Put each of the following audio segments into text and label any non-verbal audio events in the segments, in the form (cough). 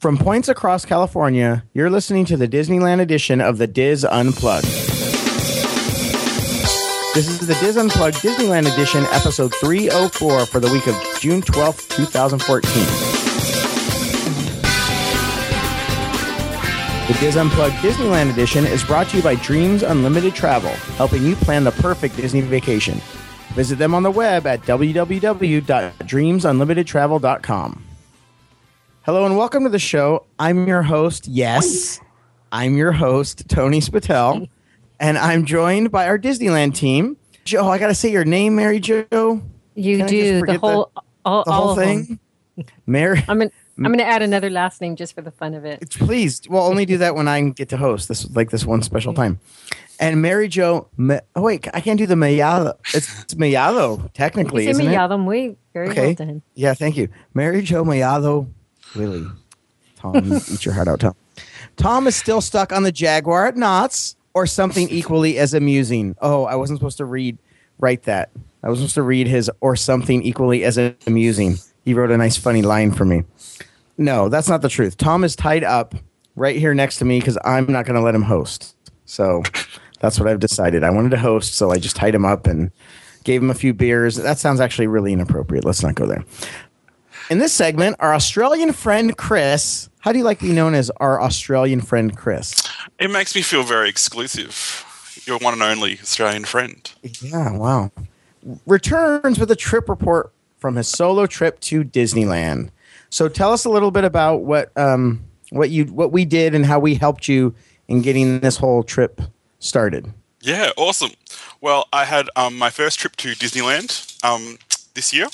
From points across California, you're listening to the Disneyland edition of the Dis Unplugged. This is the Dis Unplugged Disneyland edition, episode 304 for the week of June 12th, 2014. The Dis Unplugged Disneyland edition is brought to you by Dreams Unlimited Travel, helping you plan the perfect Disney vacation. Visit them on the web at www.dreamsunlimitedtravel.com. Hello and welcome to the show. I'm your host, yes, I'm your host, Tony Spatel, (laughs) and I'm joined by our Disneyland team. Joe, I got to say your name, Mary Jo. You Can do the whole all, The whole them. thing. Mary, I'm gonna (laughs) I'm gonna add another last name just for the fun of it. please. We'll only do that when I get to host this, like this one special time. And Mary Jo, Ma- oh wait, I can't do the Mayado. It's, it's Mayado, technically, isn't me it? Way very Okay. well done. Yeah, thank you. Mary Jo Mayado Willie. Tom, eat your heart out, Tom. Tom is still stuck on the Jaguar at Knott's or something equally as amusing. Oh, I wasn't supposed to read write that. I was supposed to read his or something equally as amusing. He wrote a nice funny line for me. No, that's not the truth. Tom is tied up right here next to me because I'm not going to let him host. So that's what I've decided. I wanted to host, so I just tied him up and gave him a few beers. That sounds actually really inappropriate. Let's not go there. In this segment, our Australian friend Chris. How do you like to be known as our Australian friend Chris? It makes me feel very exclusive. Your one and only Australian friend. Yeah, wow. Returns with a trip report from his solo trip to Disneyland. So tell us a little bit about what um, what you what we did and how we helped you in getting this whole trip started. Yeah, awesome. Well, I had um, my first trip to Disneyland um, this year.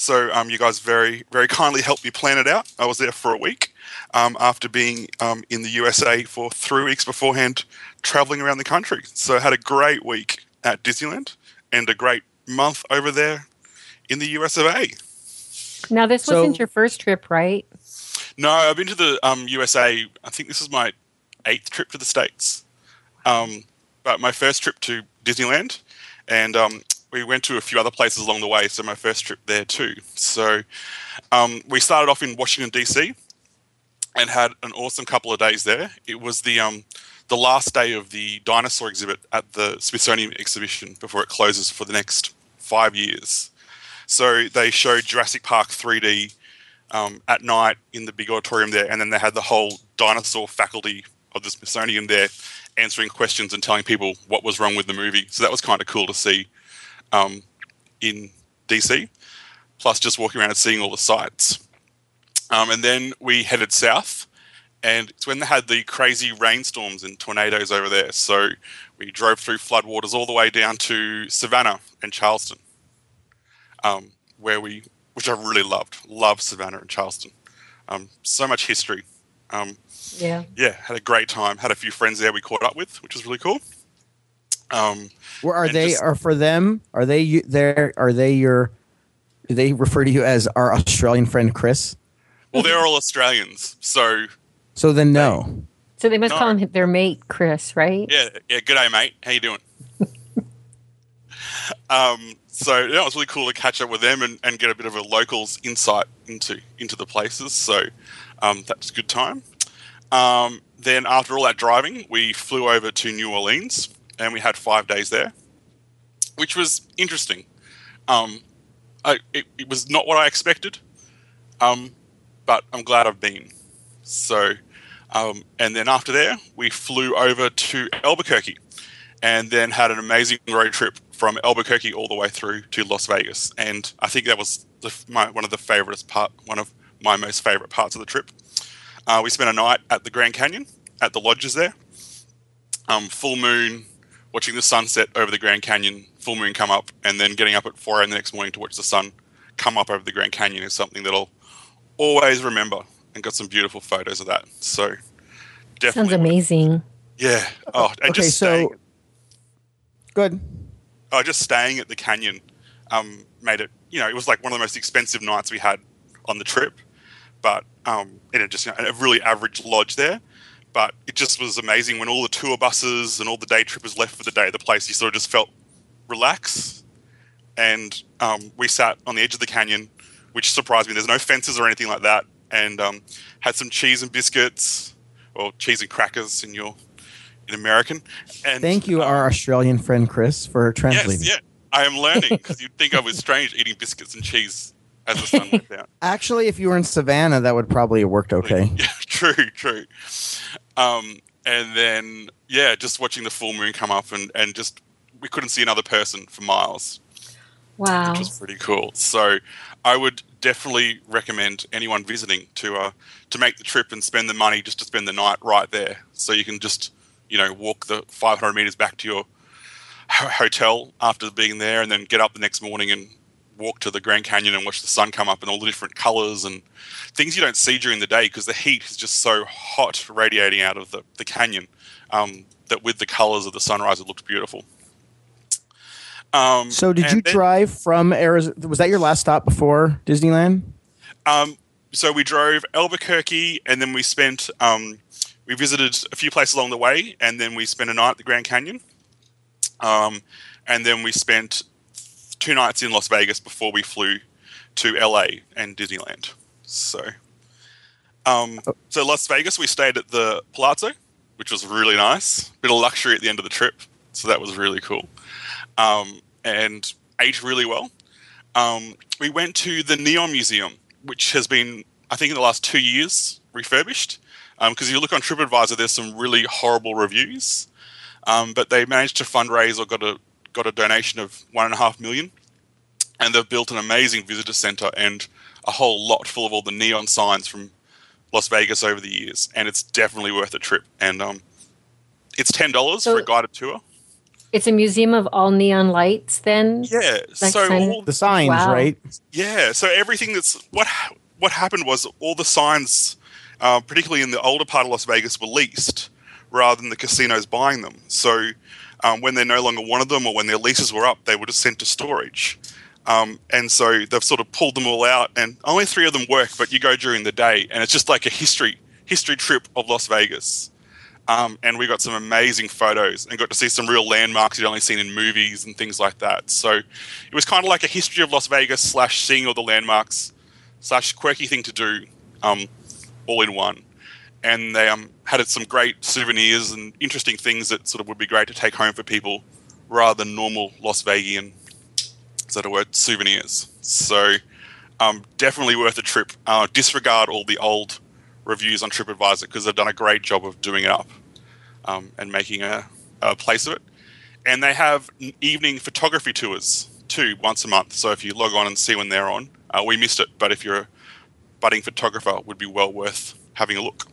So um, you guys very, very kindly helped me plan it out. I was there for a week um, after being um, in the USA for three weeks beforehand, traveling around the country. So I had a great week at Disneyland and a great month over there in the US of A. Now this So- wasn't your first trip, right? No, I've been to the um, USA. I think this is my eighth trip to the States. Um, but my first trip to Disneyland, and um, we went to a few other places along the way. So my first trip there too. So um, we started off in Washington D.C. and had an awesome couple of days there. It was the um, the last day of the dinosaur exhibit at the Smithsonian exhibition before it closes for the next five years. So they showed Jurassic Park 3D um, at night in the big auditorium there, and then they had the whole dinosaur faculty of the Smithsonian there answering questions and telling people what was wrong with the movie. So that was kind of cool to see um, in DC. Plus, just walking around and seeing all the sights. Um, and then we headed south, and it's when they had the crazy rainstorms and tornadoes over there. So we drove through floodwaters all the way down to Savannah and Charleston, um, where we, which I really loved, loved Savannah and Charleston. Um, so much history. Um, Yeah. yeah, had a great time. Had a few friends there we caught up with, which was really cool. Um, Where are they? just- Are for them? Are they there? Are they your? Do they refer to you as our Australian friend Chris? well, they're all Australians, so So then no. So they must No. call him their mate, Chris, right? yeah, yeah. Good day, mate. How you doing? (laughs) um, so yeah, it was really cool to catch up with them and, and get a bit of a locals insight into into the places. So um, that's a good time. Um, then after all that driving, we flew over to New Orleans and we had five days there, which was interesting. Um, I, it, it was not what I expected, um, but I'm glad I've been. So, um, and then after there, we flew over to Albuquerque, and then had an amazing road trip from Albuquerque all the way through to Las Vegas. And I think that was the, my, one of the favorite part, one of my most favorite parts of the trip. Uh, we spent a night at the Grand Canyon at the lodges there. Um, full moon, watching the sunset over the Grand Canyon, full moon come up, and then getting up at 4 a.m. the next morning to watch the sun come up over the Grand Canyon is something that I'll always remember and got some beautiful photos of that. So definitely. Sounds amazing. Yeah. Oh, and Okay, just so staying, good. oh, just staying at the canyon um, made it. You know, it was like one of the most expensive nights we had on the trip, but um, in a just you know, a really average lodge there. But it just was amazing when all the tour buses and all the day trippers left for the day. The place you sort of just felt relaxed, and um, we sat on the edge of the canyon, which surprised me. There's no fences or anything like that. and um, had some cheese and biscuits, or cheese and crackers in your in American. And Thank you, uh, our Australian friend Chris, for translating. Yes, yeah. I am learning because you'd think I was strange eating biscuits and cheese as the sun went down. Actually, if you were in Savannah, that would probably have worked okay. (laughs) Yeah, true, true. Um, and then, yeah, just watching the full moon come up and, and just, we couldn't see another person for miles, Wow. which was pretty cool. So I would definitely recommend anyone visiting to, uh, to make the trip and spend the money just to spend the night right there. So you can just, you know, walk the 500 meters back to your hotel after being there and then get up the next morning and walk to the Grand Canyon and watch the sun come up and all the different colors and things you don't see during the day because the heat is just so hot radiating out of the, the canyon um, that with the colors of the sunrise it looked beautiful. Um, So, did you then- drive from Arizona? Was that your last stop before Disneyland? Um, so we drove Albuquerque, and then we spent um, we visited a few places along the way, and then we spent a night at the Grand Canyon, um, and then we spent two nights in Las Vegas before we flew to LA and Disneyland. So, um, so Las Vegas, we stayed at the Palazzo, which was really nice. Bit of luxury at the end of the trip, so that was really cool, um, and ate really well. Um, we went to the Neon Museum, which has been, I think, in the last two years refurbished. Because if you look on TripAdvisor, there's some really horrible reviews, um, but they managed to fundraise or got a got a donation of one and a half million, and they've built an amazing visitor center and a whole lot full of all the neon signs from Las Vegas over the years, and it's definitely worth a trip. And um, it's ten dollars So- for a guided tour. It's a museum of all neon lights. Then. Yeah, Like so sign- all The signs, Wow. right? Yeah, so everything that's what what happened was all the signs, uh, particularly in the older part of Las Vegas, were leased rather than the casinos buying them. So um, when they no longer wanted them or when their leases were up, they were just sent to storage. Um, and so they've sort of pulled them all out, and only three of them work. But you go during the day, and it's just like a history history trip of Las Vegas. Um, and we got some amazing photos and got to see some real landmarks you'd only seen in movies and things like that. So it was kind of like a history of Las Vegas slash seeing all the landmarks slash quirky thing to do, um, all in one. And they um, had some great souvenirs and interesting things that sort of would be great to take home for people rather than normal Las Vegas that a word, souvenirs. So um, definitely worth a trip. Uh, disregard all the old reviews on TripAdvisor because they've done a great job of doing it up um, and making a, a place of it. And they have evening photography tours too, once a month. So if you log on and see when they're on, uh, we missed it, but if you're a budding photographer, would be well worth having a look.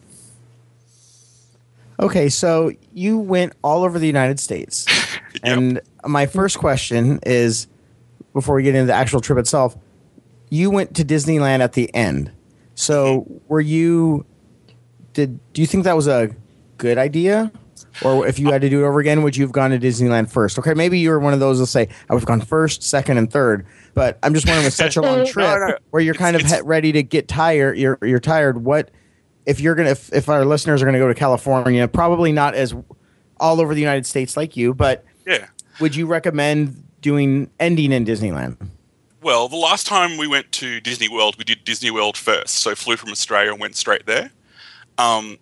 Okay, so you went all over the United States. (laughs) And my first question is before we get into the actual trip itself, you went to Disneyland at the end. So mm-hmm. were you did do you think that was a good idea? Or if you had to do it over again, would you have gone to Disneyland first? Okay, maybe you were one of those that say I would have gone first, second, and third. But I'm just wondering, with such a (laughs) long trip No, no. where you're kind of It's- ready to get tired, you're you're tired. What if you're gonna if, if our listeners are gonna go to California, probably not as all over the United States like you, but Yeah. would you recommend doing ending in Disneyland? Well, the last time we went to Disney World, we did Disney World first. So flew from Australia and went straight there. Um,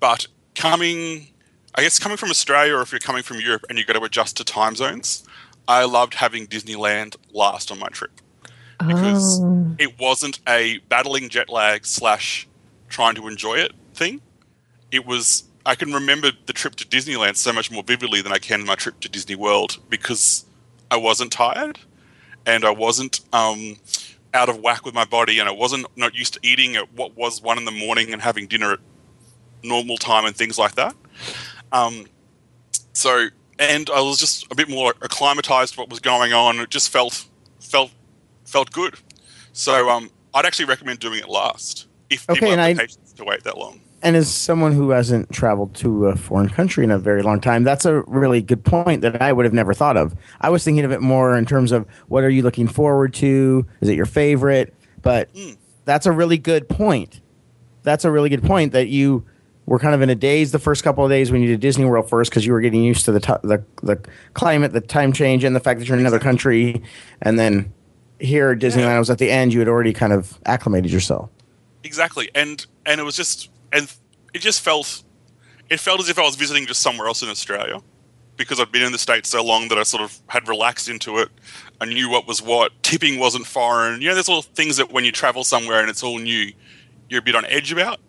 but coming, I guess coming from Australia, or if you're coming from Europe and you've got to adjust to time zones, I loved having Disneyland last on my trip because Oh. it wasn't a battling jet lag slash trying to enjoy it thing. It was I can remember the trip to Disneyland so much more vividly than I can my trip to Disney World because I wasn't tired and I wasn't um, out of whack with my body and I wasn't not used to eating at what was one in the morning and having dinner at normal time and things like that. Um, so and I was just a bit more acclimatized to what was going on. It just felt felt felt good. So um, I'd actually recommend doing it last if Okay, people have and the I- patience to wait that long. And as someone who hasn't traveled to a foreign country in a very long time, that's a really good point that I would have never thought of. I was thinking of it more in terms of what are you looking forward to? Is it your favorite? But Mm. that's a really good point. That's a really good point that you were kind of in a daze the first couple of days when you did Disney World first because you were getting used to the, t- the the climate, the time change, and the fact that you're in another country, and then here at Disneyland, Yeah. I was at the end. You had already kind of acclimated yourself. Exactly, and and it was just and it just felt it felt as if I was visiting just somewhere else in Australia because I'd been in the states so long that I sort of had relaxed into it. I knew what was what. Tipping wasn't foreign. You know, there's all things that when you travel somewhere and it's all new, you're a bit on edge about.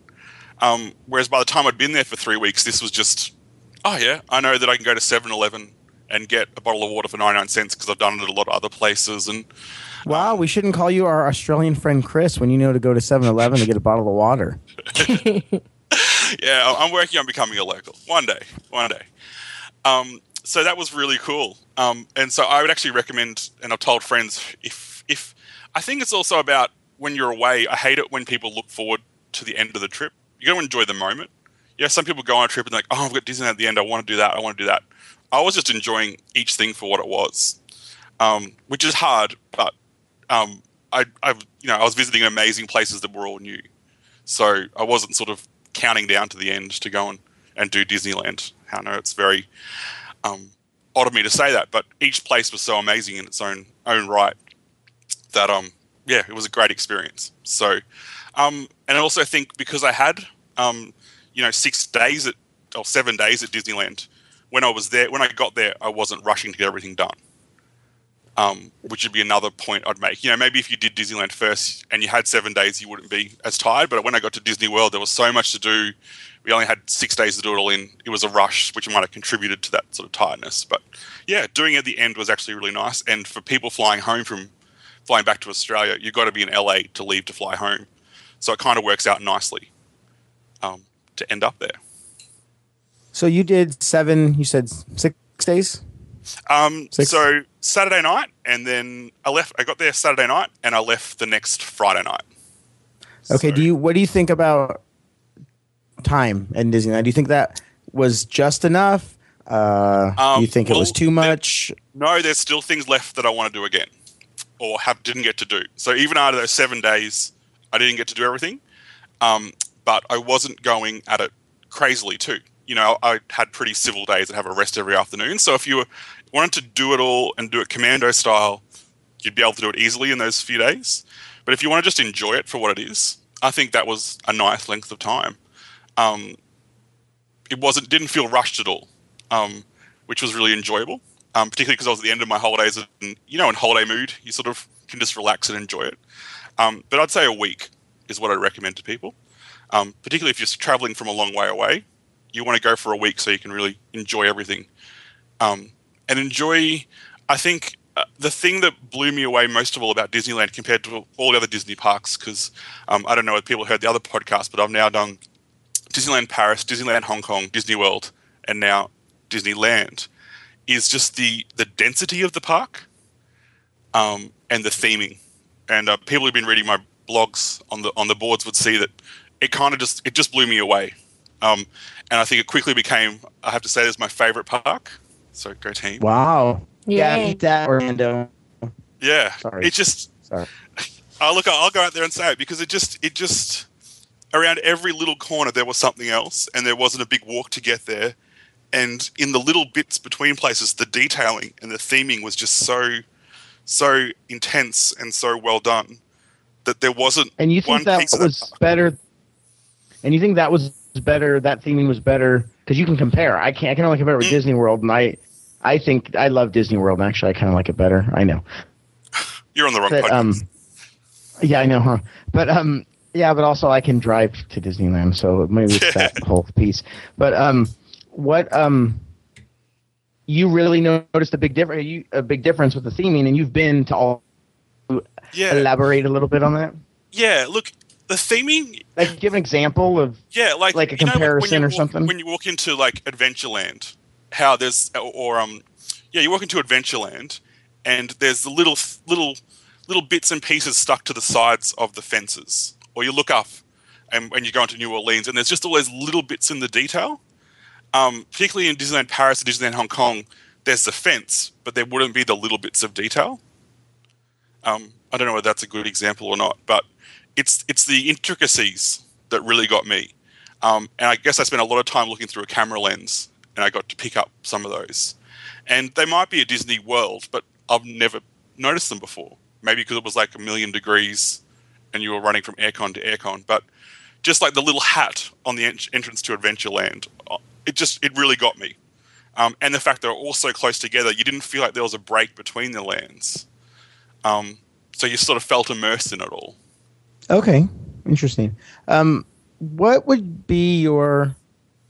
Um, whereas by the time I'd been there for three weeks, this was just, oh yeah, I know that I can go to 7-Eleven and get a bottle of water for 99 cents because I've done it at a lot of other places. And Wow, we shouldn't call you our Australian friend Chris when you know to go to 7-Eleven to get a bottle of water. (laughs) (laughs) yeah, I'm working on becoming a local one day. One day. Um, so that was really cool. Um, and so I would actually recommend, and I've told friends, if if I think it's also about when you're away. I hate it when people look forward to the end of the trip. You got to enjoy the moment. Yeah, some people go on a trip and they're like, oh, I've got Disneyland at the end. I want to do that. I want to do that. I was just enjoying each thing for what it was, um, which is hard. But um, I, I, you know, I was visiting amazing places that were all new, so I wasn't sort of counting down to the end to go and, and do Disneyland. I know it's very um, odd of me to say that, but each place was so amazing in its own own right that um yeah, it was a great experience. So, um, and I also think because I had um, you know six days at or seven days at Disneyland, when I was there, when I got there, I wasn't rushing to get everything done. Um, which would be another point I'd make. You know, maybe if you did Disneyland first and you had seven days, you wouldn't be as tired. But when I got to Disney World, there was so much to do. We only had six days to do it all in. It was a rush, which might have contributed to that sort of tiredness. But yeah, doing it at the end was actually really nice. And for people flying home from flying back to Australia, you've got to be in LA to leave to fly home. So it kind of works out nicely um, to end up there. So you did seven, you said six days? Um, Six. so Saturday night, and then I left. I got there Saturday night, and I left the next Friday night. Okay, So- do you what do you think about time in Disneyland? Do you think that was just enough? Uh, do Um, you think it was well, too there- much? No, there's still things left that I want to do again, or have didn't get to do. So even out of those seven days, I didn't get to do everything. Um, but I wasn't going at it crazily too. You know, I had pretty civil days and have a rest every afternoon. So if you wanted to do it all and do it commando style, you'd be able to do it easily in those few days. But if you want to just enjoy it for what it is, I think that was a nice length of time. Um, it wasn't didn't feel rushed at all, um, which was really enjoyable. Um, particularly because I was at the end of my holidays, and you know, in holiday mood, you sort of can just relax and enjoy it. Um, but I'd say a week is what I'd recommend to people, um, particularly if you're traveling from a long way away. You want to go for a week so you can really enjoy everything, um, and enjoy. I think uh, the thing that blew me away most of all about Disneyland compared to all the other Disney parks, because um, I don't know if people heard the other podcast, but I've now done Disneyland Paris, Disneyland Hong Kong, Disney World, and now Disneyland, is just the the density of the park, um, and the theming. And uh, people who've been reading my blogs on the on the boards would see that it kind of just it just blew me away. Um, and I think it quickly became I have to say this is my favorite park. So go team. Wow. Yeah, Yay. beat that Orlando. Yeah, Sorry. it just Sorry. (laughs) I'll look. I'll go out there and say it because it just it just around every little corner there was something else, and there wasn't a big walk to get there. And in the little bits between places, the detailing and the theming was just so so intense and so well done that there wasn't And you one think that was better? And you think that was better? That theming was better because you can compare. I can not I can only compare it with Mm. Disney World, and I I think I love Disney World. And actually, I kind of like it better. I know. (sighs) You're on the wrong But, podcast. um, yeah, I know, huh? But um, yeah, but also I can drive to Disneyland, so maybe it's (laughs) that whole piece. But um, what um, you really noticed a big difference? You a big difference with the theming, and you've been to all. yeah, Elaborate a little bit on that. yeah. Look, the theming Like, give an example of Yeah, like Like a you know, comparison or walk- something? When you walk into like Adventureland, how there's or, or um, yeah, you walk into Adventureland, and there's the little little little bits and pieces stuck to the sides of the fences, or you look up, and when you go into New Orleans, and there's just all those little bits in the detail. Um, particularly in Disneyland Paris and Disneyland Hong Kong, there's the fence, but there wouldn't be the little bits of detail. Um, I don't know whether that's a good example or not, but it's it's the intricacies that really got me. Um, and I guess I spent a lot of time looking through a camera lens, and I got to pick up some of those. And they might be a Disney World, but I've never noticed them before. Maybe because it was like a million degrees, and you were running from aircon to aircon. But just like the little hat on the en- entrance to Adventureland, uh, it just it really got me. Um, and the fact they're all so close together, you didn't feel like there was a break between the lands. Um, so you sort of felt immersed in it all. Okay, interesting. Um, what would be your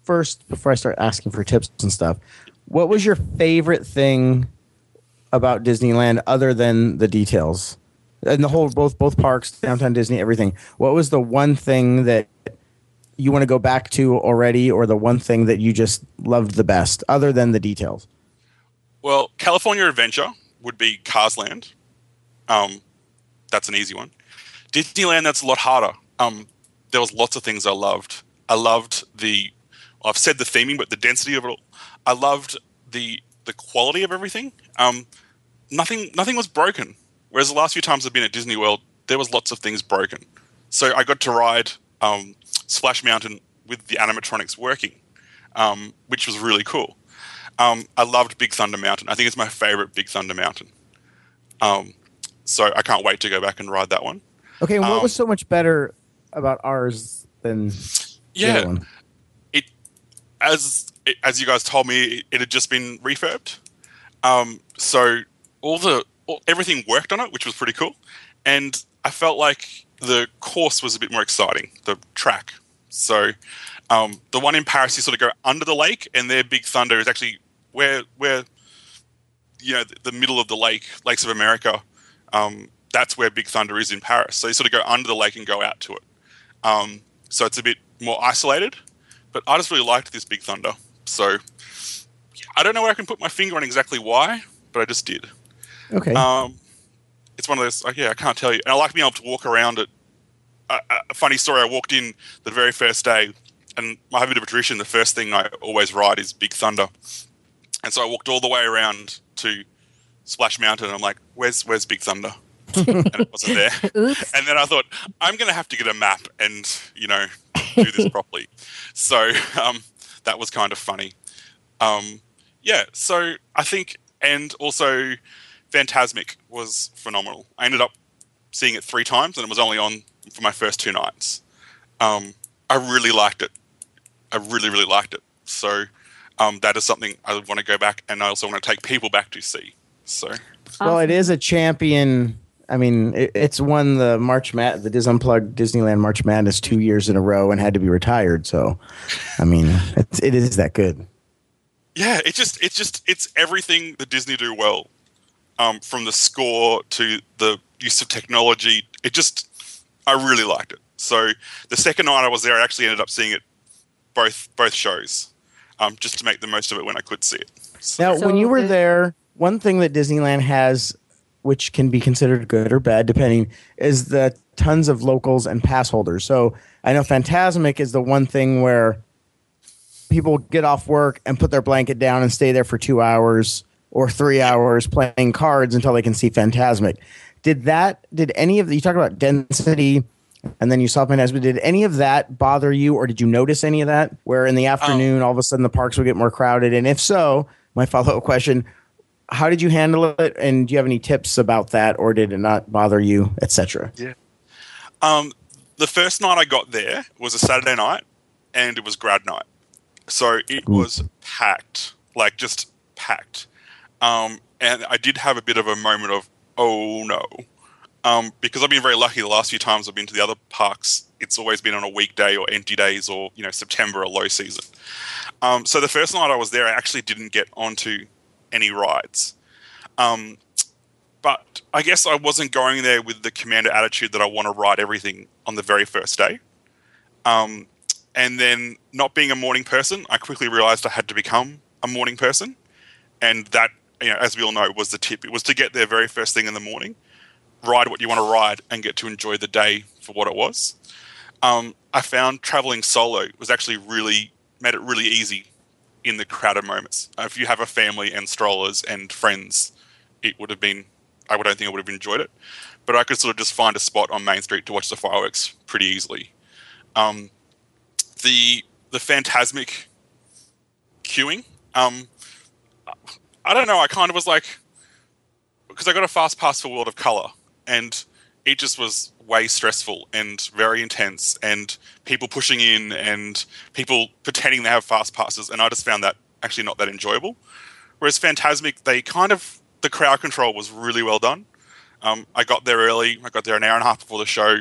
first before I start asking for tips and stuff? What was your favorite thing about Disneyland other than the details and the whole both both parks, downtown Disney, everything? What was the one thing that you want to go back to already, or the one thing that you just loved the best other than the details? Well, California Adventure would be Cars Land. Um, that's an easy one. Disneyland, that's a lot harder. Um, there was lots of things I loved. I loved the, I've said the theming, but the density of it all. I loved the the quality of everything. Um, nothing nothing was broken. Whereas the last few times I've been at Disney World, there was lots of things broken. So I got to ride um, Splash Mountain with the animatronics working, um, which was really cool. Um, I loved Big Thunder Mountain. I think it's my favorite Big Thunder Mountain. Um, so I can't wait to go back and ride that one. Okay, what Um, was so much better about ours than Yeah, it as as you guys told me, it, it had just been refurbed. Um, so all the all, everything worked on it, which was pretty cool, and I felt like the course was a bit more exciting. The track. So um, the one in Paris, you sort of go under the lake, and their Big Thunder is actually where where you know the, the middle of the lake, Lakes of America. Um, that's where Big Thunder is in Paris. So you sort of go under the lake and go out to it. Um, so it's a bit more isolated. But I just really liked this Big Thunder. So I don't know where I can put my finger on exactly why, but I just did. Okay. Um, it's one of those, like, yeah, I can't tell you. And I like being able to walk around it. A, a funny story I walked in the very first day, and I have a bit of a tradition. The first thing I always ride is Big Thunder. And so I walked all the way around to Splash Mountain, and I'm like, where's, where's Big Thunder? And it wasn't there. (laughs) Oops. And then I thought, I'm going to have to get a map and, you know, do this (laughs) properly. So um, that was kind of funny. Um, yeah, so I think, and also Fantasmic was phenomenal. I ended up seeing it three times and it was only on for my first two nights. Um, I really liked it. I really, really liked it. So um, that is something I want to go back and I also want to take people back to see. So Well, it is a champion. I mean, it, it's won the March Mad, the Dis Unplugged Disneyland March Madness two years in a row and had to be retired. So, I mean, it's, it is that good. Yeah, it just it's just it's everything that Disney do well, um, from the score to the use of technology. It just I really liked it. So the second night I was there, I actually ended up seeing it both both shows, um, just to make the most of it when I could see it. So, Now, when you were there, one thing that Disneyland has, which can be considered good or bad depending, is the tons of locals and pass holders. So I know Fantasmic is the one thing where people get off work and put their blanket down and stay there for two hours or three hours playing cards until they can see Fantasmic. Did that? Did any of the, you talk about density? And then you saw Fantasmic. Did any of that bother you, or did you notice any of that? Where in the um, afternoon, all of a sudden, the parks would get more crowded, and if so, my follow up question: How did you handle it, and do you have any tips about that, or did it not bother you, etc.? um, the first night I got there was a Saturday night, and it was grad night, so it Ooh. was packed, like just packed. Um, and I did have a bit of a moment of oh no, um, because I've been very lucky the last few times I've been to the other parks. It's always been on a weekday or empty days or you know September or low season. Um, so the first night I was there, I actually didn't get onto any rides. Um, but I guess I wasn't going there with the commander attitude that I want to ride everything on the very first day. Um, and then not being a morning person, I quickly realized I had to become a morning person. And that, you know, as we all know, was the tip. It was to get there very first thing in the morning, ride what you want to ride, and get to enjoy the day for what it was. Um, I found traveling solo was actually really made it really easy in the crowded moments. If you have a family and strollers and friends, it would have been. I don't think I would have enjoyed it, but I could sort of just find a spot on Main Street to watch the fireworks pretty easily. Um, the the Fantasmic queuing. Um, I don't know. I kind of was like, because I got a fast pass for World of Color, and it just was way stressful and very intense, and people pushing in and people pretending they have fast passes, and I just found that actually not that enjoyable. Whereas Fantasmic, they kind of the crowd control was really well done. Um, I got there early. I got there an hour and a half before the show,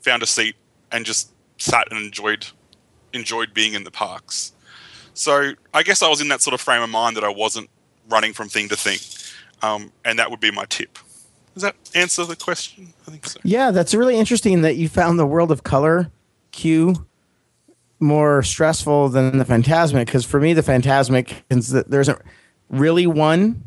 found a seat, and just sat and enjoyed enjoyed being in the parks. So I guess I was in that sort of frame of mind that I wasn't running from thing to thing, um, and that would be my tip. Does that answer the question? I think so. Yeah, that's really interesting that you found the world of color Q more stressful than the Fantasmic. Because for me, the Fantasmic there isn't really one.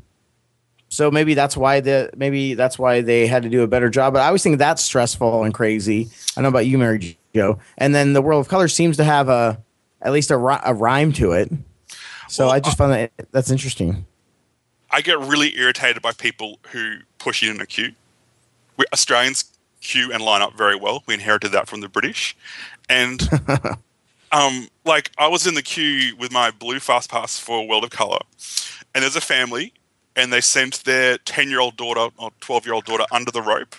So maybe that's why the maybe that's why they had to do a better job. But I always think that's stressful and crazy. I know about you, Mary Jo. And then the world of color seems to have a at least a, a rhyme to it. So well, I just found that that's interesting. I get really irritated by people who push in a queue. We, Australians queue and line up very well. We inherited that from the British, and (laughs) um, like I was in the queue with my blue fast pass for World of Color, and there's a family, and they sent their ten year old daughter or twelve year old daughter under the rope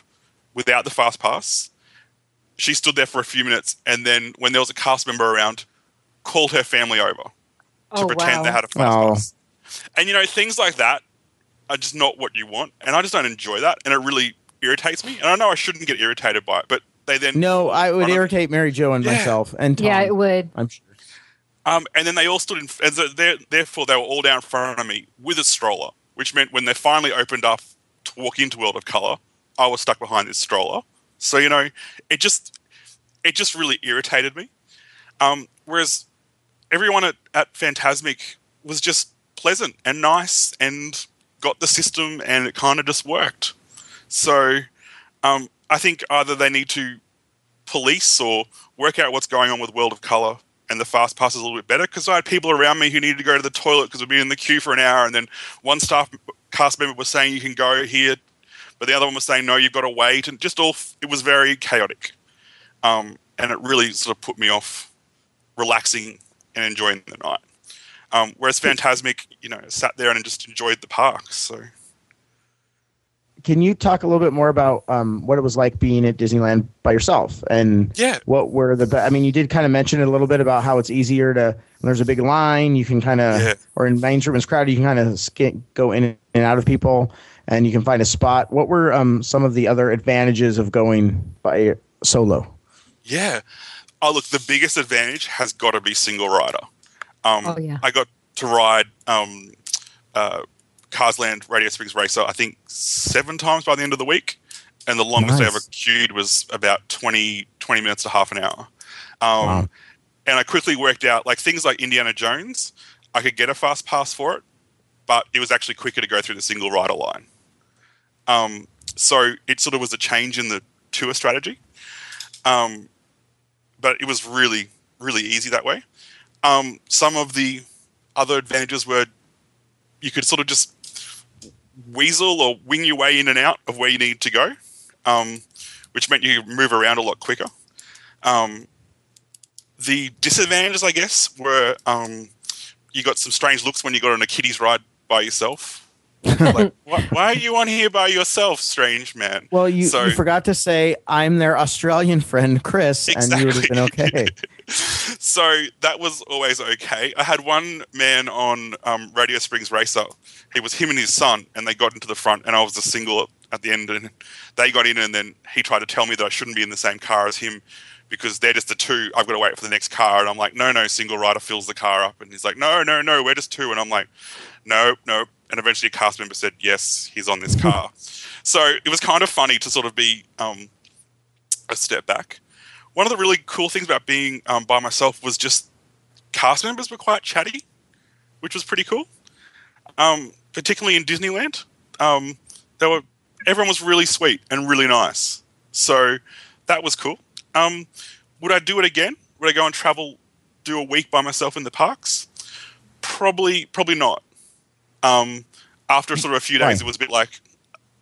without the fast pass. She stood there for a few minutes, and then when there was a cast member around, called her family over oh, to pretend wow. they had a fast oh. pass. And you know, things like that are just not what you want, and I just don't enjoy that, and it really irritates me. And I know I shouldn't get irritated by it, but they then no, I would irritate Mary Jo and yeah. myself and Tom, yeah, it would. I'm sure. Um, and then they all stood in, and so therefore they were all down in front of me with a stroller, which meant when they finally opened up to walk into World of Color, I was stuck behind this stroller. So you know, it just it just really irritated me. Um, whereas everyone at, at Fantasmic was just pleasant and nice and got the system and it kind of just worked. So um, I think either they need to police or work out what's going on with World of Color and the fast pass is a little bit better because I had people around me who needed to go to the toilet because we'd been in the queue for an hour and then one staff cast member was saying you can go here but the other one was saying no you've got to wait and just all it was very chaotic um, and it really sort of put me off relaxing and enjoying the night um, whereas Fantasmic, you know, sat there and just enjoyed the park. So, can you talk a little bit more about um, what it was like being at Disneyland by yourself and yeah. what were the? I mean, you did kind of mention it a little bit about how it's easier to when there's a big line, you can kind of, yeah. or in Main Street crowded, you can kind of go in and out of people, and you can find a spot. What were um, some of the other advantages of going by solo? Yeah. Oh, look, the biggest advantage has got to be single rider. Um, oh, yeah. I got to ride um, uh, Carsland Radiator Springs Racer, I think seven times by the end of the week. And the longest nice. I ever queued was about 20, 20 minutes to half an hour. Um, wow. And I quickly worked out, like things like Indiana Jones, I could get a fast pass for it, but it was actually quicker to go through the single rider line. Um, so it sort of was a change in the tour strategy. Um, but it was really, really easy that way. Um, some of the other advantages were you could sort of just weasel or wing your way in and out of where you need to go, um, which meant you move around a lot quicker. Um, the disadvantages, I guess, were um, you got some strange looks when you got on a kiddies ride by yourself. like, (laughs) why, why, are you on here by yourself, strange man? Well, you, so, you forgot to say I'm their Australian friend, Chris, exactly. and you would have been okay. (laughs) (laughs) so that was always okay. I had one man on um, Radiator Springs Racer. He was him and his son, and they got into the front, and I was a single at the end, and they got in, and then he tried to tell me that I shouldn't be in the same car as him because they're just the two. I've got to wait for the next car, and I'm like, no, no, single rider fills the car up, and he's like, no, no, no, we're just two, and I'm like, no, no, and eventually a cast member said, yes, he's on this car. (laughs) so it was kind of funny to sort of be um, a step back. One of the really cool things about being um, by myself was just cast members were quite chatty, which was pretty cool. Um, particularly in Disneyland, um, they were everyone was really sweet and really nice. So that was cool. Um, would I do it again? Would I go and travel, do a week by myself in the parks? Probably, probably not um, after sort of a few days, it was a bit like,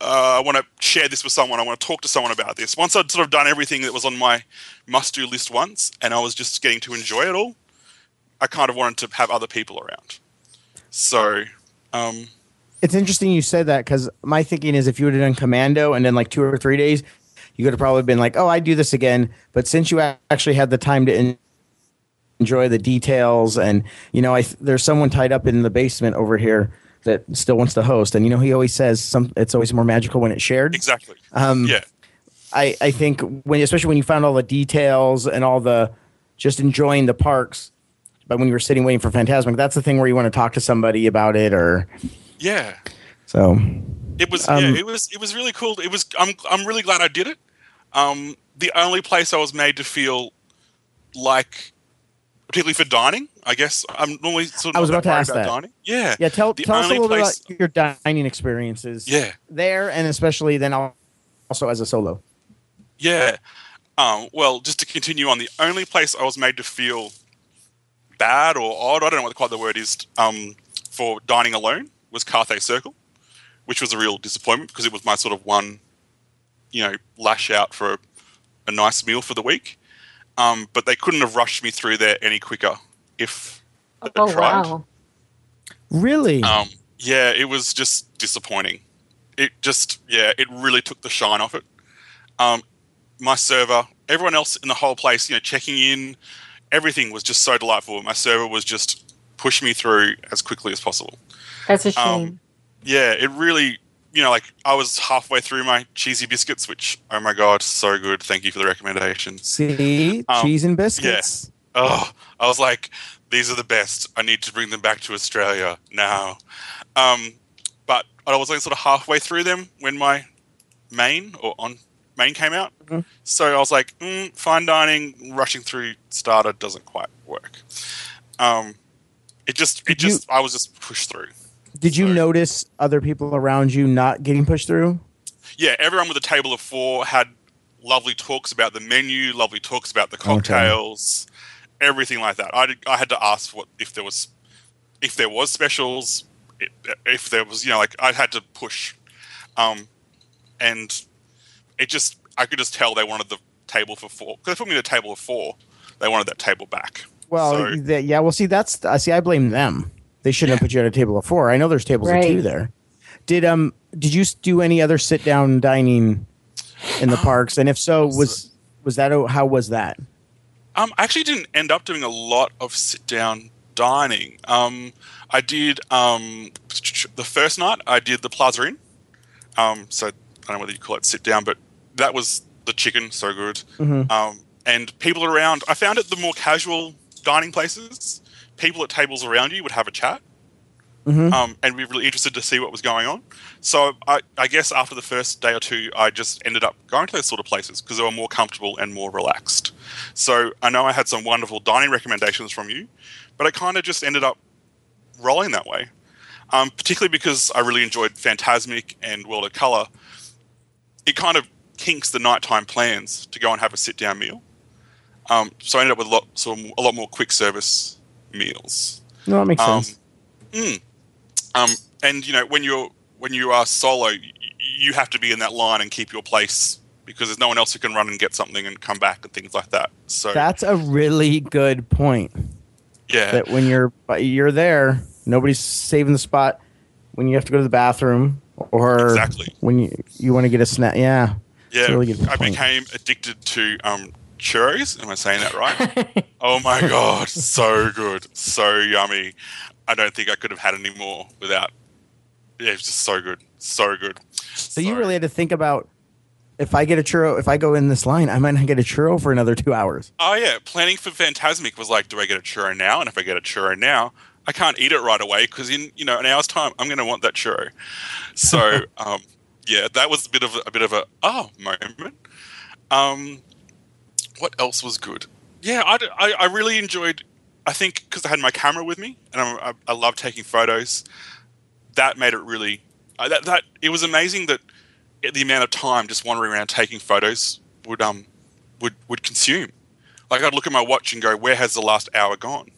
uh, I want to share this with someone. I want to talk to someone about this. Once I'd sort of done everything that was on my must do list once and I was just getting to enjoy it all, I kind of wanted to have other people around. So, um, it's interesting you said that because my thinking is if you would have done commando and then like two or three days, you could have probably been like, "Oh, I do this again." But since you actually had the time to en- enjoy the details, and you know, I there's someone tied up in the basement over here that still wants to host, and you know, he always says some. It's always more magical when it's shared. Exactly. Um, yeah. I, I think when especially when you found all the details and all the just enjoying the parks, but when you were sitting waiting for Fantasmic, that's the thing where you want to talk to somebody about it or Yeah. so. It was Um, yeah, it was it was really cool. It was I'm I'm really glad I did it. Um, the only place I was made to feel like, particularly for dining, I guess I'm normally sort of I was about to ask that. dining. Yeah, Yeah, tell The tell us a little bit about your dining experiences. yeah, there and especially then al- also as a solo. yeah. Um, well, just to continue on, the only place I was made to feel bad or odd, I don't know what quite the word is, um, for dining alone was Carthay Circle, which was a real disappointment because it was my sort of one, you know, lash out for a, a nice meal for the week. Um, but they couldn't have rushed me through there any quicker if they Oh tried. wow. Really? Um, yeah, it was just disappointing. It just, yeah, it really took the shine off it. Um, my server, everyone else in the whole place, you know, checking in, everything was just so delightful. My server was just push me through as quickly as possible. That's a shame. Um, yeah, it really, you know, like I was halfway through my cheesy biscuits, which, oh my god, so good. Thank you for the recommendation. See, um, cheese and biscuits. Yeah. Oh, I was like, these are the best. I need to bring them back to Australia now. Um, but I was like sort of halfway through them when my main or on main came out. Mhm. So I was like, mm, fine dining, rushing through starter doesn't quite work. Um, it just, it Did you- just, I was just pushed through. Did you Sorry. notice other people around you not getting pushed through? yeah, everyone with a table of four had lovely talks about the menu, lovely talks about the cocktails, everything like that. I, did, I had to ask what if there was if there was specials, if, if there was you know like I had to push, um, and it just I could just tell they wanted the table for four because they put me at a table of four. They wanted that table back. Well, So- the- yeah. Well, see, that's I see. I blame them. They shouldn't have put you at a table of four. I know there's tables of two there. Did um did you do any other sit down dining in the parks? And if so, was was that how was that? Um, I actually didn't end up doing a lot of sit down dining. Um, I did um, the first night. I did the Plaza Inn. Um, so I don't know whether you call it sit down, but that was the chicken so good. Mhm. Um, and people around. I found it the more casual dining places. People at tables around you would have a chat. Mhm. Um, and be really interested to see what was going on. So I, I guess after the first day or two, I just ended up going to those sort of places because they were more comfortable and more relaxed. So I know I had some wonderful dining recommendations from you, but I kind of just ended up rolling that way. Um, particularly because I really enjoyed Fantasmic and World of Color. It kind of kinks the nighttime plans to go and have a sit down meal. Um, so I ended up with a lot, sort of, a lot more quick service meals. No, that makes Um, sense. Mm. Um, and you know when you're when you are solo, y- you have to be in that line and keep your place because there's no one else who can run and get something and come back and things like that. So That's a really good point. yeah, That when you're you're there, nobody's saving the spot when you have to go to the bathroom or Exactly. when you you want to get a snack. Yeah. yeah. really good I became addicted to um, churros. Am I saying that right? (laughs) oh my god, so good, so yummy. I don't think I could have had any more without. Yeah, it's just so good, so good. So you really had to think about if I get a churro, if I go in this line, I might not get a churro for another two hours. Oh yeah, planning for Fantasmic was like, do I get a churro now? And if I get a churro now, I can't eat it right away because in you know an hour's time, I'm going to want that churro. So (laughs) um, yeah, that was a bit of a, a bit of a oh moment. Um, what else was good? Yeah, I, I, I really enjoyed. I think because I had my camera with me and I'm, I, I love taking photos. That made it really. Uh, that that it was amazing that the amount of time just wandering around taking photos would um would would consume. Like I'd look at my watch and go, "Where has the last hour gone?"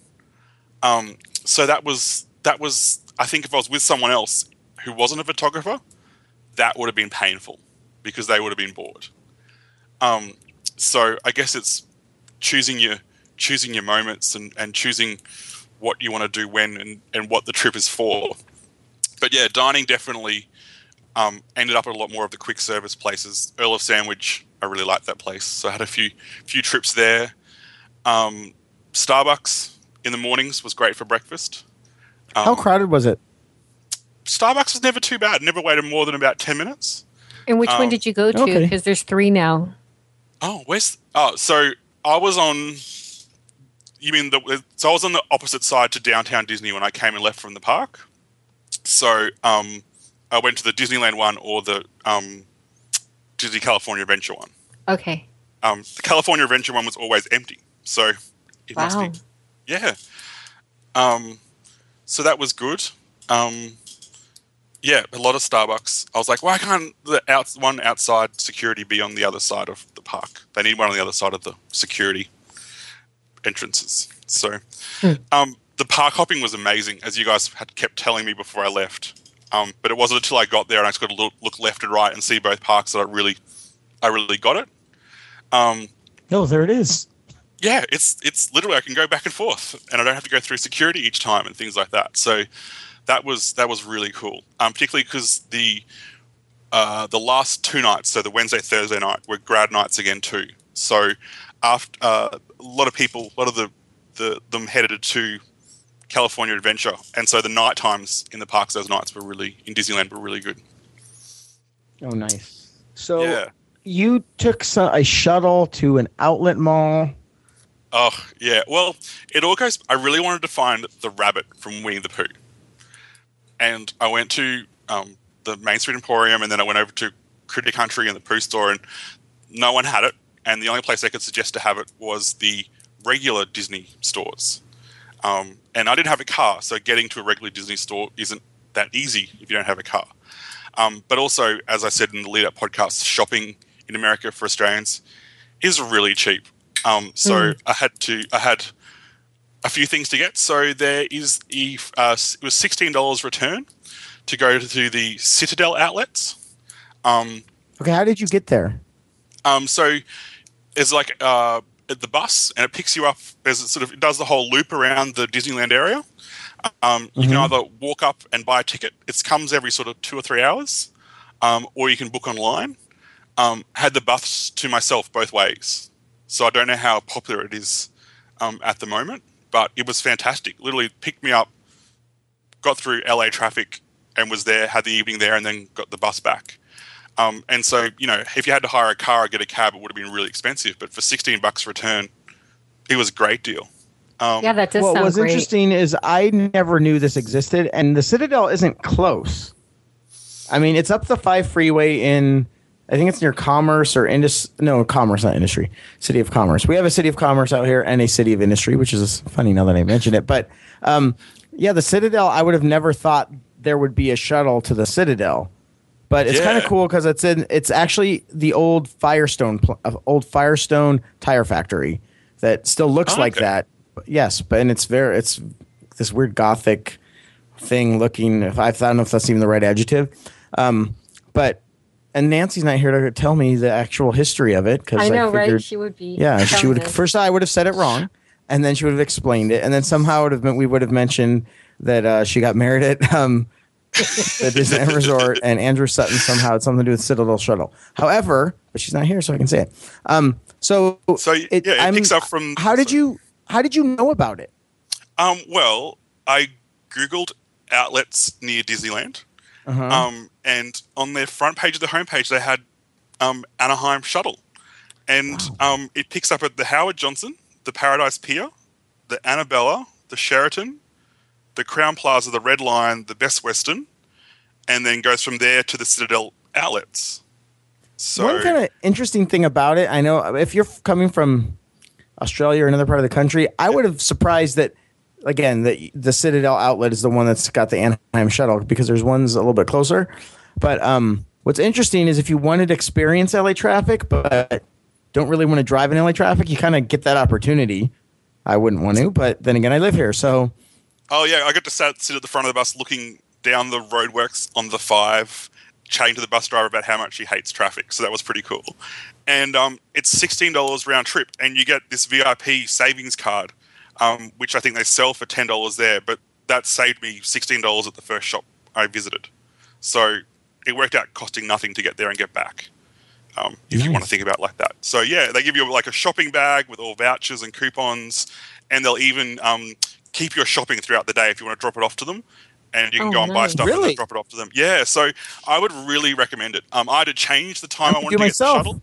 Um, so that was that was. I think if I was with someone else who wasn't a photographer, that would have been painful because they would have been bored. Um, so I guess it's choosing your choosing your moments and, and choosing what you want to do when and, and what the trip is for. But yeah, dining definitely Um, ended up at a lot more of the quick service places. Earl of Sandwich, I really liked that place, so I had a few few trips there. Um, Starbucks in the mornings was great for breakfast. Um, How crowded was it? Starbucks was never too bad. Never waited more than about ten minutes. And which Um, one did you go to? okay. Because there's three now. Oh, where's? Oh, so I was on. You mean the? So I was on the opposite side to downtown Disney when I came and left from the park. So um, I went to the Disneyland one or the um, Disney California Adventure one. Okay. Um, the California Adventure one was always empty, so it must Wow. be. Yeah. Um, so that was good. Um, yeah, a lot of Starbucks. I was like, why can't the out, one outside security be on the other side of the park? They need one on the other side of the security entrances. So, um, the park hopping was amazing, as you guys had kept telling me before I left. Um, but it wasn't until I got there and I just got to look, look left and right and see both parks that I really, I really got it. Um, No, there it is. yeah, it's it's literally I can go back and forth, and I don't have to go through security each time and things like that. So that was that was really cool, um, particularly because the uh, the last two nights, so the Wednesday Thursday night, were grad nights again too. So after uh, a lot of people, a lot of the, the them headed to California Adventure, and so the night times in the parks those nights were really in Disneyland were really good. Oh, nice. So yeah. you took some, a shuttle to an outlet mall. Oh yeah. Well, it all goes. I really wanted to find the rabbit from Winnie the Pooh, and I went to um, the Main Street Emporium, and then I went over to Critter Country and the Pooh store, and no one had it. And the only place they could suggest to have it was the regular Disney stores. Um, and I didn't have a car, so getting to a regular Disney store isn't that easy if you don't have a car. Um, but also, as I said in the lead up podcast, shopping in America for Australians is really cheap. Um, so I had to, I had a few things to get. So there is, the, uh, it was sixteen dollars return to go to the Citadel outlets. Um, Okay, how did you get there? um, so it's like uh, the bus, and it picks you up as it sort of it does the whole loop around the Disneyland area. Um, you can either walk up and buy a ticket. It comes every sort of two or three hours, um, or you can book online. Um, had the bus to myself both ways, so I don't know how popular it is um, at the moment, but it was fantastic. Literally picked me up, got through LA traffic, and was there. Had the evening there, and then got the bus back. Um, and so, you know, if you had to hire a car or get a cab, it would have been really expensive. But for 16 bucks return, it was a great deal. Um, Yeah, that does what sound was great. interesting is I never knew this existed, and the Citadel isn't close. I mean, it's up the five freeway in, I think it's near Commerce or Indus. No, Commerce, not Industry. City of Commerce. We have a City of Commerce out here and a City of Industry, which is funny now that I mentioned it. But um, yeah, the Citadel. I would have never thought there would be a shuttle to the Citadel. But it's kind of cool because it's in. It's actually the old Firestone, old Firestone tire factory that still looks Oh, like okay. that. Yes, but and it's very it's this weird gothic thing looking. If I, I don't know if that's even the right adjective, um, but and Nancy's not here to tell me the actual history of it because I know, figured, right? She would be. yeah, she would us. first I would have said it wrong, and then she would have explained it, and then somehow it would have been, we would have mentioned that uh, she got married at um, the Disneyland Resort, and Andrew Sutton somehow had something to do with Citadel Shuttle. However, but she's not here, so I can say it. Um, so, So, yeah, it I'm- picks up from- How did you? How did you know about it? Um, well, I googled outlets near Disneyland, Uh-huh. um, and on their front page of the homepage, they had um, Anaheim Shuttle, and um, it picks up at the Howard Johnson, the Paradise Pier, the Anabella, the Sheraton, the Crowne Plaza, the Red Lion, the Best Western, and then goes from there to the Citadel outlets. So One kind of interesting thing about it, I know if you're coming from Australia or another part of the country, I would have surprised that again the the Citadel outlet is the one that's got the Anaheim shuttle because there's ones a little bit closer. But um, what's interesting is if you wanted to experience LA traffic but don't really want to drive in LA traffic, you kind of get that opportunity. I wouldn't want to, but then again, I live here, so Oh yeah, I got to sat, sit at the front of the bus looking down the roadworks on the five, chatting to the bus driver about how much he hates traffic. So that was pretty cool. And um, it's sixteen dollars round trip, and you get this VIP savings card, um, which I think they sell for ten dollars there. But that saved me sixteen dollars at the first shop I visited. So it worked out costing nothing to get there and get back. Um, if you want to think about it like that. So yeah, they give you like a shopping bag with all vouchers and coupons, and they'll even um, keep your shopping throughout the day if you want to drop it off to them. And you can Oh, go and buy stuff and Really? then drop it off to them. Yeah, so I would really recommend it. Um, I had to change the time I, I wanted to myself. get the shuttle.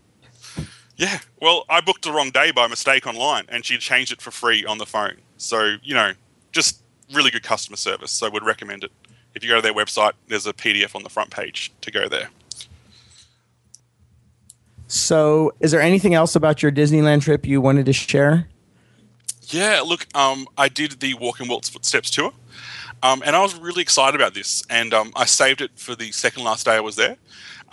Yeah, well, I booked the wrong day by mistake online, and she changed it for free on the phone. So you know, just really good customer service. So I would recommend it. If you go to their website, there's a PDF on the front page to go there. So, is there anything else about your Disneyland trip you wanted to share? Yeah, look, um, I did the Walk in Walt's Footsteps tour, um, and I was really excited about this. And um, I saved it for the second last day I was there.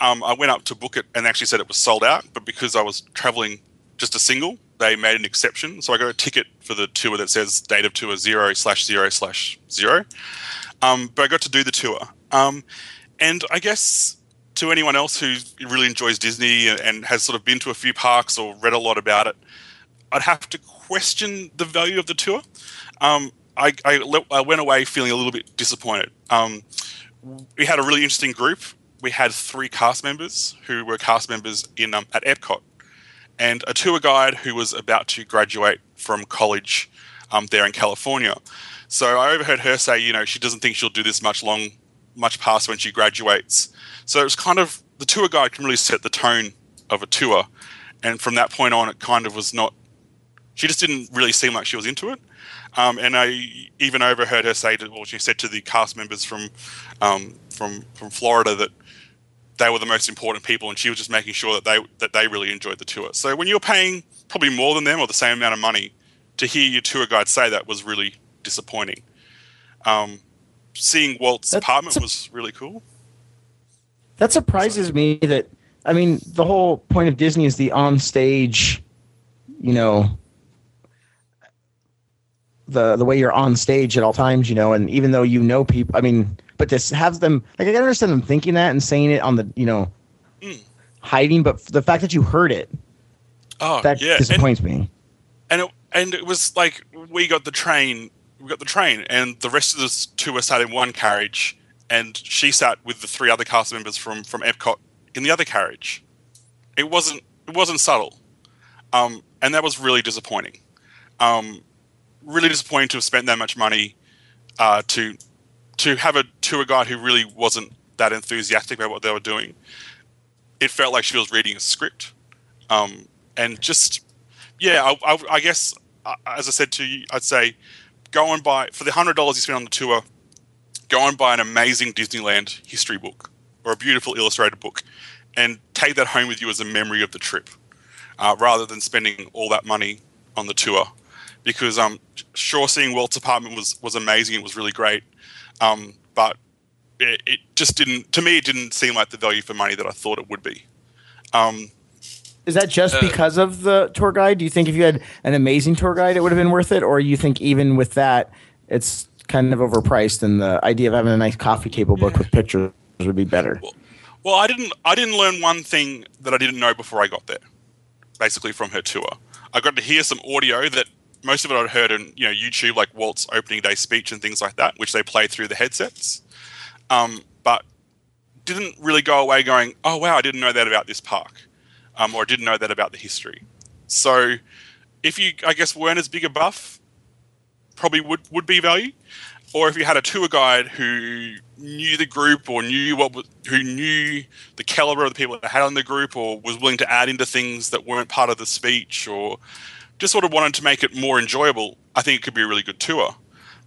Um, I went up to book it and actually said it was sold out, but because I was traveling just a single, they made an exception. So I got a ticket for the tour that says date of tour zero slash zero slash zero. Um, but I got to do the tour. Um, and I guess to anyone else who really enjoys Disney and, and has sort of been to a few parks or read a lot about it, I'd have to question the value of the tour. Um, I, I, le- I went away feeling a little bit disappointed. Um, we had a really interesting group. We had three cast members who were cast members in um, at Epcot, and a tour guide who was about to graduate from college um, there in California. So I overheard her say, you know, she doesn't think she'll do this much long, much past when she graduates. So it was kind of the tour guide can really set the tone of a tour, and from that point on, it kind of was not. She just didn't really seem like she was into it. Um, and I even overheard her say, to, well, she said to the cast members from um, from from Florida that they were the most important people, and she was just making sure that they that they really enjoyed the tour. So when you're paying probably more than them or the same amount of money, to hear your tour guide say that was really disappointing. Um, seeing Walt's apartment a- was really cool. That surprises me that I mean the whole point of Disney is the on stage, you know, the the way you're on stage at all times, you know, and even though you know people, I mean, but this has them like I can understand them thinking that and saying it on the you know, Mm. hiding, but the fact that you heard it Oh that yeah, and, disappoints me. and it, and it was like we got the train, we got the train, and the rest of the two were sat in one carriage, and she sat with the three other cast members from from Epcot in the other carriage. It wasn't it wasn't subtle, um, and that was really disappointing. Um, really disappointing to have spent that much money uh, to to have a tour guide who really wasn't that enthusiastic about what they were doing. It felt like she was reading a script, um, and just yeah, I, I, I guess uh, as I said to you, I'd say go and buy for the hundred dollars you spend on the tour. Go and buy an amazing Disneyland history book or a beautiful illustrated book, and take that home with you as a memory of the trip, uh, rather than spending all that money on the tour. Because um, sure, seeing Walt's apartment was was amazing. It was really great, um, but it, it just didn't. To me, it didn't seem like the value for money that I thought it would be. Um, Is that just Uh, because of the tour guide? Do you think if you had an amazing tour guide, it would have been worth it, or you think even with that, it's kind of overpriced, and the idea of having a nice coffee table book with pictures would be better? Well, I didn't. I didn't learn one thing that I didn't know before I got there. Basically, from her tour, I got to hear some audio that most of it I'd heard on you know YouTube, like Walt's opening day speech and things like that, which they play through the headsets. Um, but didn't really go away going, "Oh wow, I didn't know that about this park," um, or I didn't know that about the history. So, if you, I guess, weren't as big a buff, probably would would be value. Or if you had a tour guide who knew the group or knew what who knew the caliber of the people that had on the group, or was willing to add into things that weren't part of the speech, or just sort of wanted to make it more enjoyable, I think it could be a really good tour.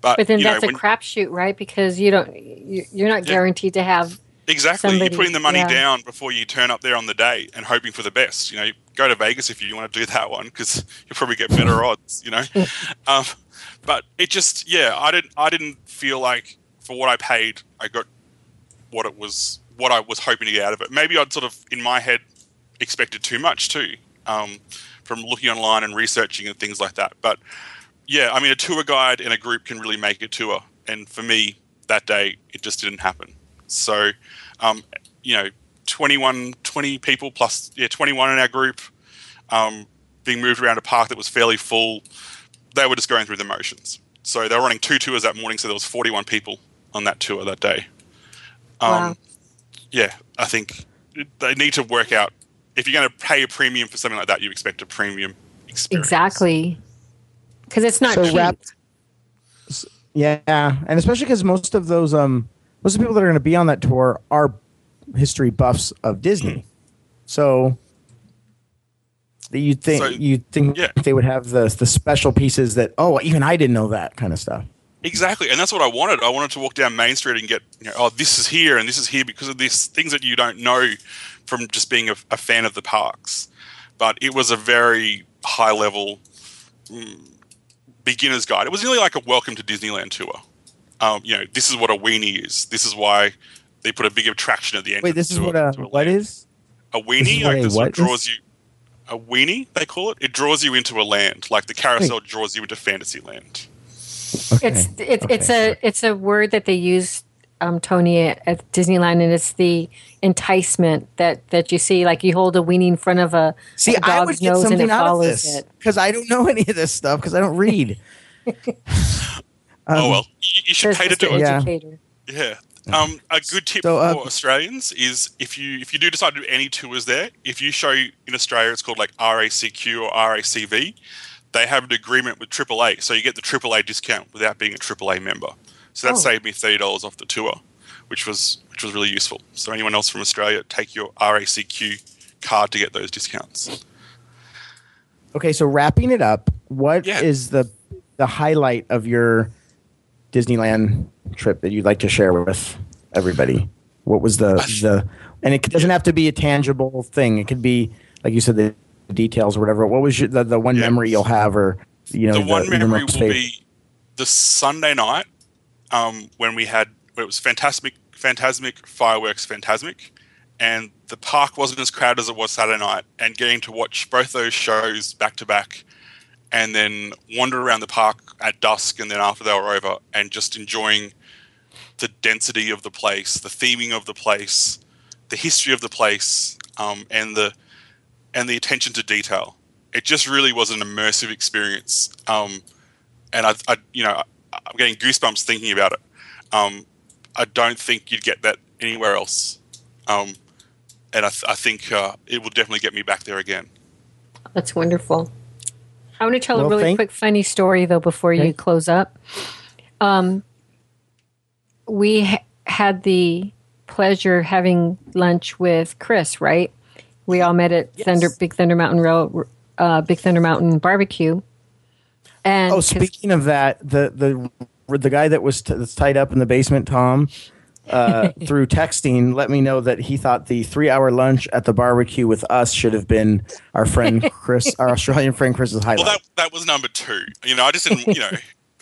But, But then you know, that's a crapshoot, right? Because you don't, you- you're not Yeah. guaranteed to have. Exactly. somebody- You're putting the money yeah. down before you turn up there on the day and hoping for the best. You know, go to Vegas if you want to do that one because you'll probably get better (laughs) odds. You know, um, but it just yeah, I didn't I didn't feel like for what I paid, I got what it was what I was hoping to get out of it. Maybe I'd sort of in my head expected too much too um, from looking online and researching and things like that. But yeah, I mean, a tour guide in a group can really make a tour, and for me that day it just didn't happen. So, um, you know, 21, 20 people plus, yeah, 21 in our group, um, being moved around a park that was fairly full. They were just going through the motions. So they were running two tours that morning, so there was 41 people on that tour that day. Um, Wow. yeah, I think they need to work out if you're going to pay a premium for something like that, you expect a premium experience. Exactly. Because it's not So cheap. wrap- Yeah, and especially because most of those um most of the people that are going to be on that tour are history buffs of Disney, so you think So, you think yeah. they would have the the special pieces that oh even I didn't know that kind of stuff. Exactly, and that's what I wanted. I wanted to walk down Main Street and get, you know, oh, this is here and this is here because of these things that you don't know from just being a, a fan of the parks. But it was a very high level mm, beginner's guide. It was nearly like a welcome to Disneyland tour. Um, you know, this is what a weenie is. This is why they put a big attraction at the end. Wait, this is what a to what land. is? a This weenie? is like this what what draws is? you. A weenie, they call it. It draws you into a land, like the carousel draws you into Fantasyland. Okay. It's it's it's a it's a word that they use, um, Tony, at, at Disneyland, and it's the enticement that that you see. Like you hold a weenie in front of a, See, a I would dog's get nose and something it out of follows this it. because I don't know (laughs) any of this stuff because I don't read. oh well, you, you should Says pay to do it. Yeah. Yeah. Um, a good tip So, uh, for Australians is if you if you do decide to do any tours there, if you show in Australia it's called like RACQ or RACV, they have an agreement with AAA, so you get the AAA discount without being a AAA member. So that Oh. saved me thirty dollars off the tour, which was which was really useful. So anyone else from Australia, take your RACQ card to get those discounts. Okay, so wrapping it up, what is Yeah. the the highlight of your Disneyland trip that you'd like to share with everybody? What was the the and it doesn't have to be a tangible thing. It could be like you said the details or whatever. What was your, the the one Yeah. memory you'll have or you know the one your memory will be the Sunday night um, when we had it was fantastic, Fantasmic fireworks, Fantasmic, and the park wasn't as crowded as it was Saturday night. And getting to watch both those shows back to back, and then wander around the park at dusk, and then after they were over, and just enjoying the density of the place, the theming of the place, the history of the place, um, and the and the attention to detail. It just really was an immersive experience, um, and I, I, you know, I'm getting goosebumps thinking about it. Um, I don't think you'd get that anywhere else, um, and I, th- I think uh, it will definitely get me back there again. That's wonderful. I want to tell Well, a really thank- quick funny story though before Okay. you close up. Um, we ha- had the pleasure of having lunch with Chris, right? We all met at Thunder Big Thunder Mountain Rail, uh, Big Thunder Mountain Barbecue. And Oh, 'cause- speaking of that, the the the guy that was t- that's tied up in the basement, Tom, uh, (laughs) through texting, let me know that he thought the three hour lunch at the barbecue with us should have been our friend Chris, our (laughs) Australian friend Chris's highlight. Well, that that was number two. You know, I just didn't, you know,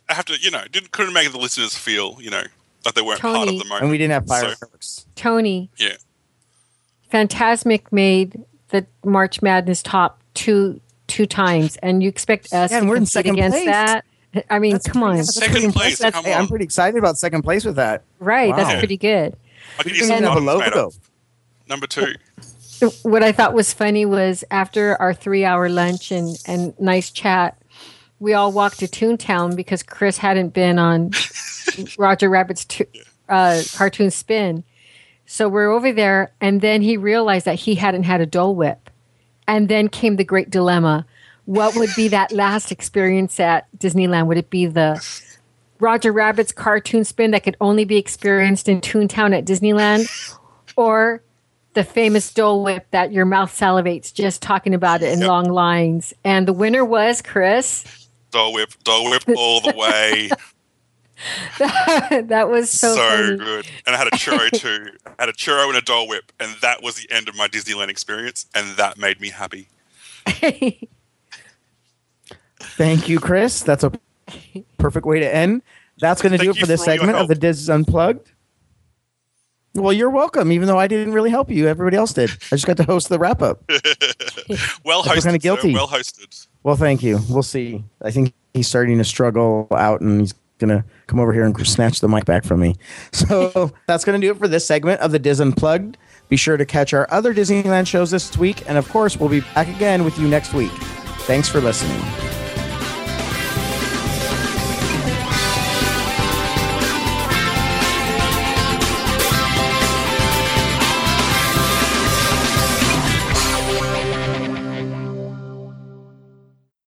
I have to, you know, didn't couldn't make the listeners feel, you know, like they weren't part of the moment. and we didn't have So, fireworks. Tony, yeah. Fantasmic made the March Madness top two two times, and you expect us Yeah, and to we're in second against place. that? I mean, That's come on, pretty- that's Second place, impressive. come Hey, I'm on. pretty excited about second place with that. right? Wow. That's pretty good. I could We use didn't some have a logo. up. Number two. (laughs) What I thought was funny was after our three hour lunch and, and nice chat, we all walked to Toontown because Chris hadn't been on (laughs) Roger Rabbit's to, uh, cartoon spin. So we're over there, and then he realized that he hadn't had a Dole Whip. And then came the great dilemma. What would be that last experience at Disneyland? Would it be the Roger Rabbit's cartoon spin that could only be experienced in Toontown at Disneyland? Or the famous Dole Whip that your mouth salivates just talking about it in Yep. long lines? And the winner was Chris. Dole whip, Dole whip all the way. (laughs) (laughs) that was so, so funny. good. And I had a churro (laughs) too. I had a churro and a Dole Whip, and that was the end of my Disneyland experience, and that made me happy. Thank you, Chris. That's a perfect way to end. That's going to do it for this for segment of the Dis Unplugged. Well, you're welcome, even though I didn't really help you. Everybody else did. I just got to host the wrap up. (laughs) Well I feel hosted. kinda guilty. sir. Well hosted. Well, thank you. We'll see. I think he's starting to struggle out and he's going to come over here and snatch the mic back from me. (laughs) So that's going to do it for this segment of the Dis Unplugged. Be sure to catch our other Disneyland shows this week. And of course, we'll be back again with you next week. Thanks for listening.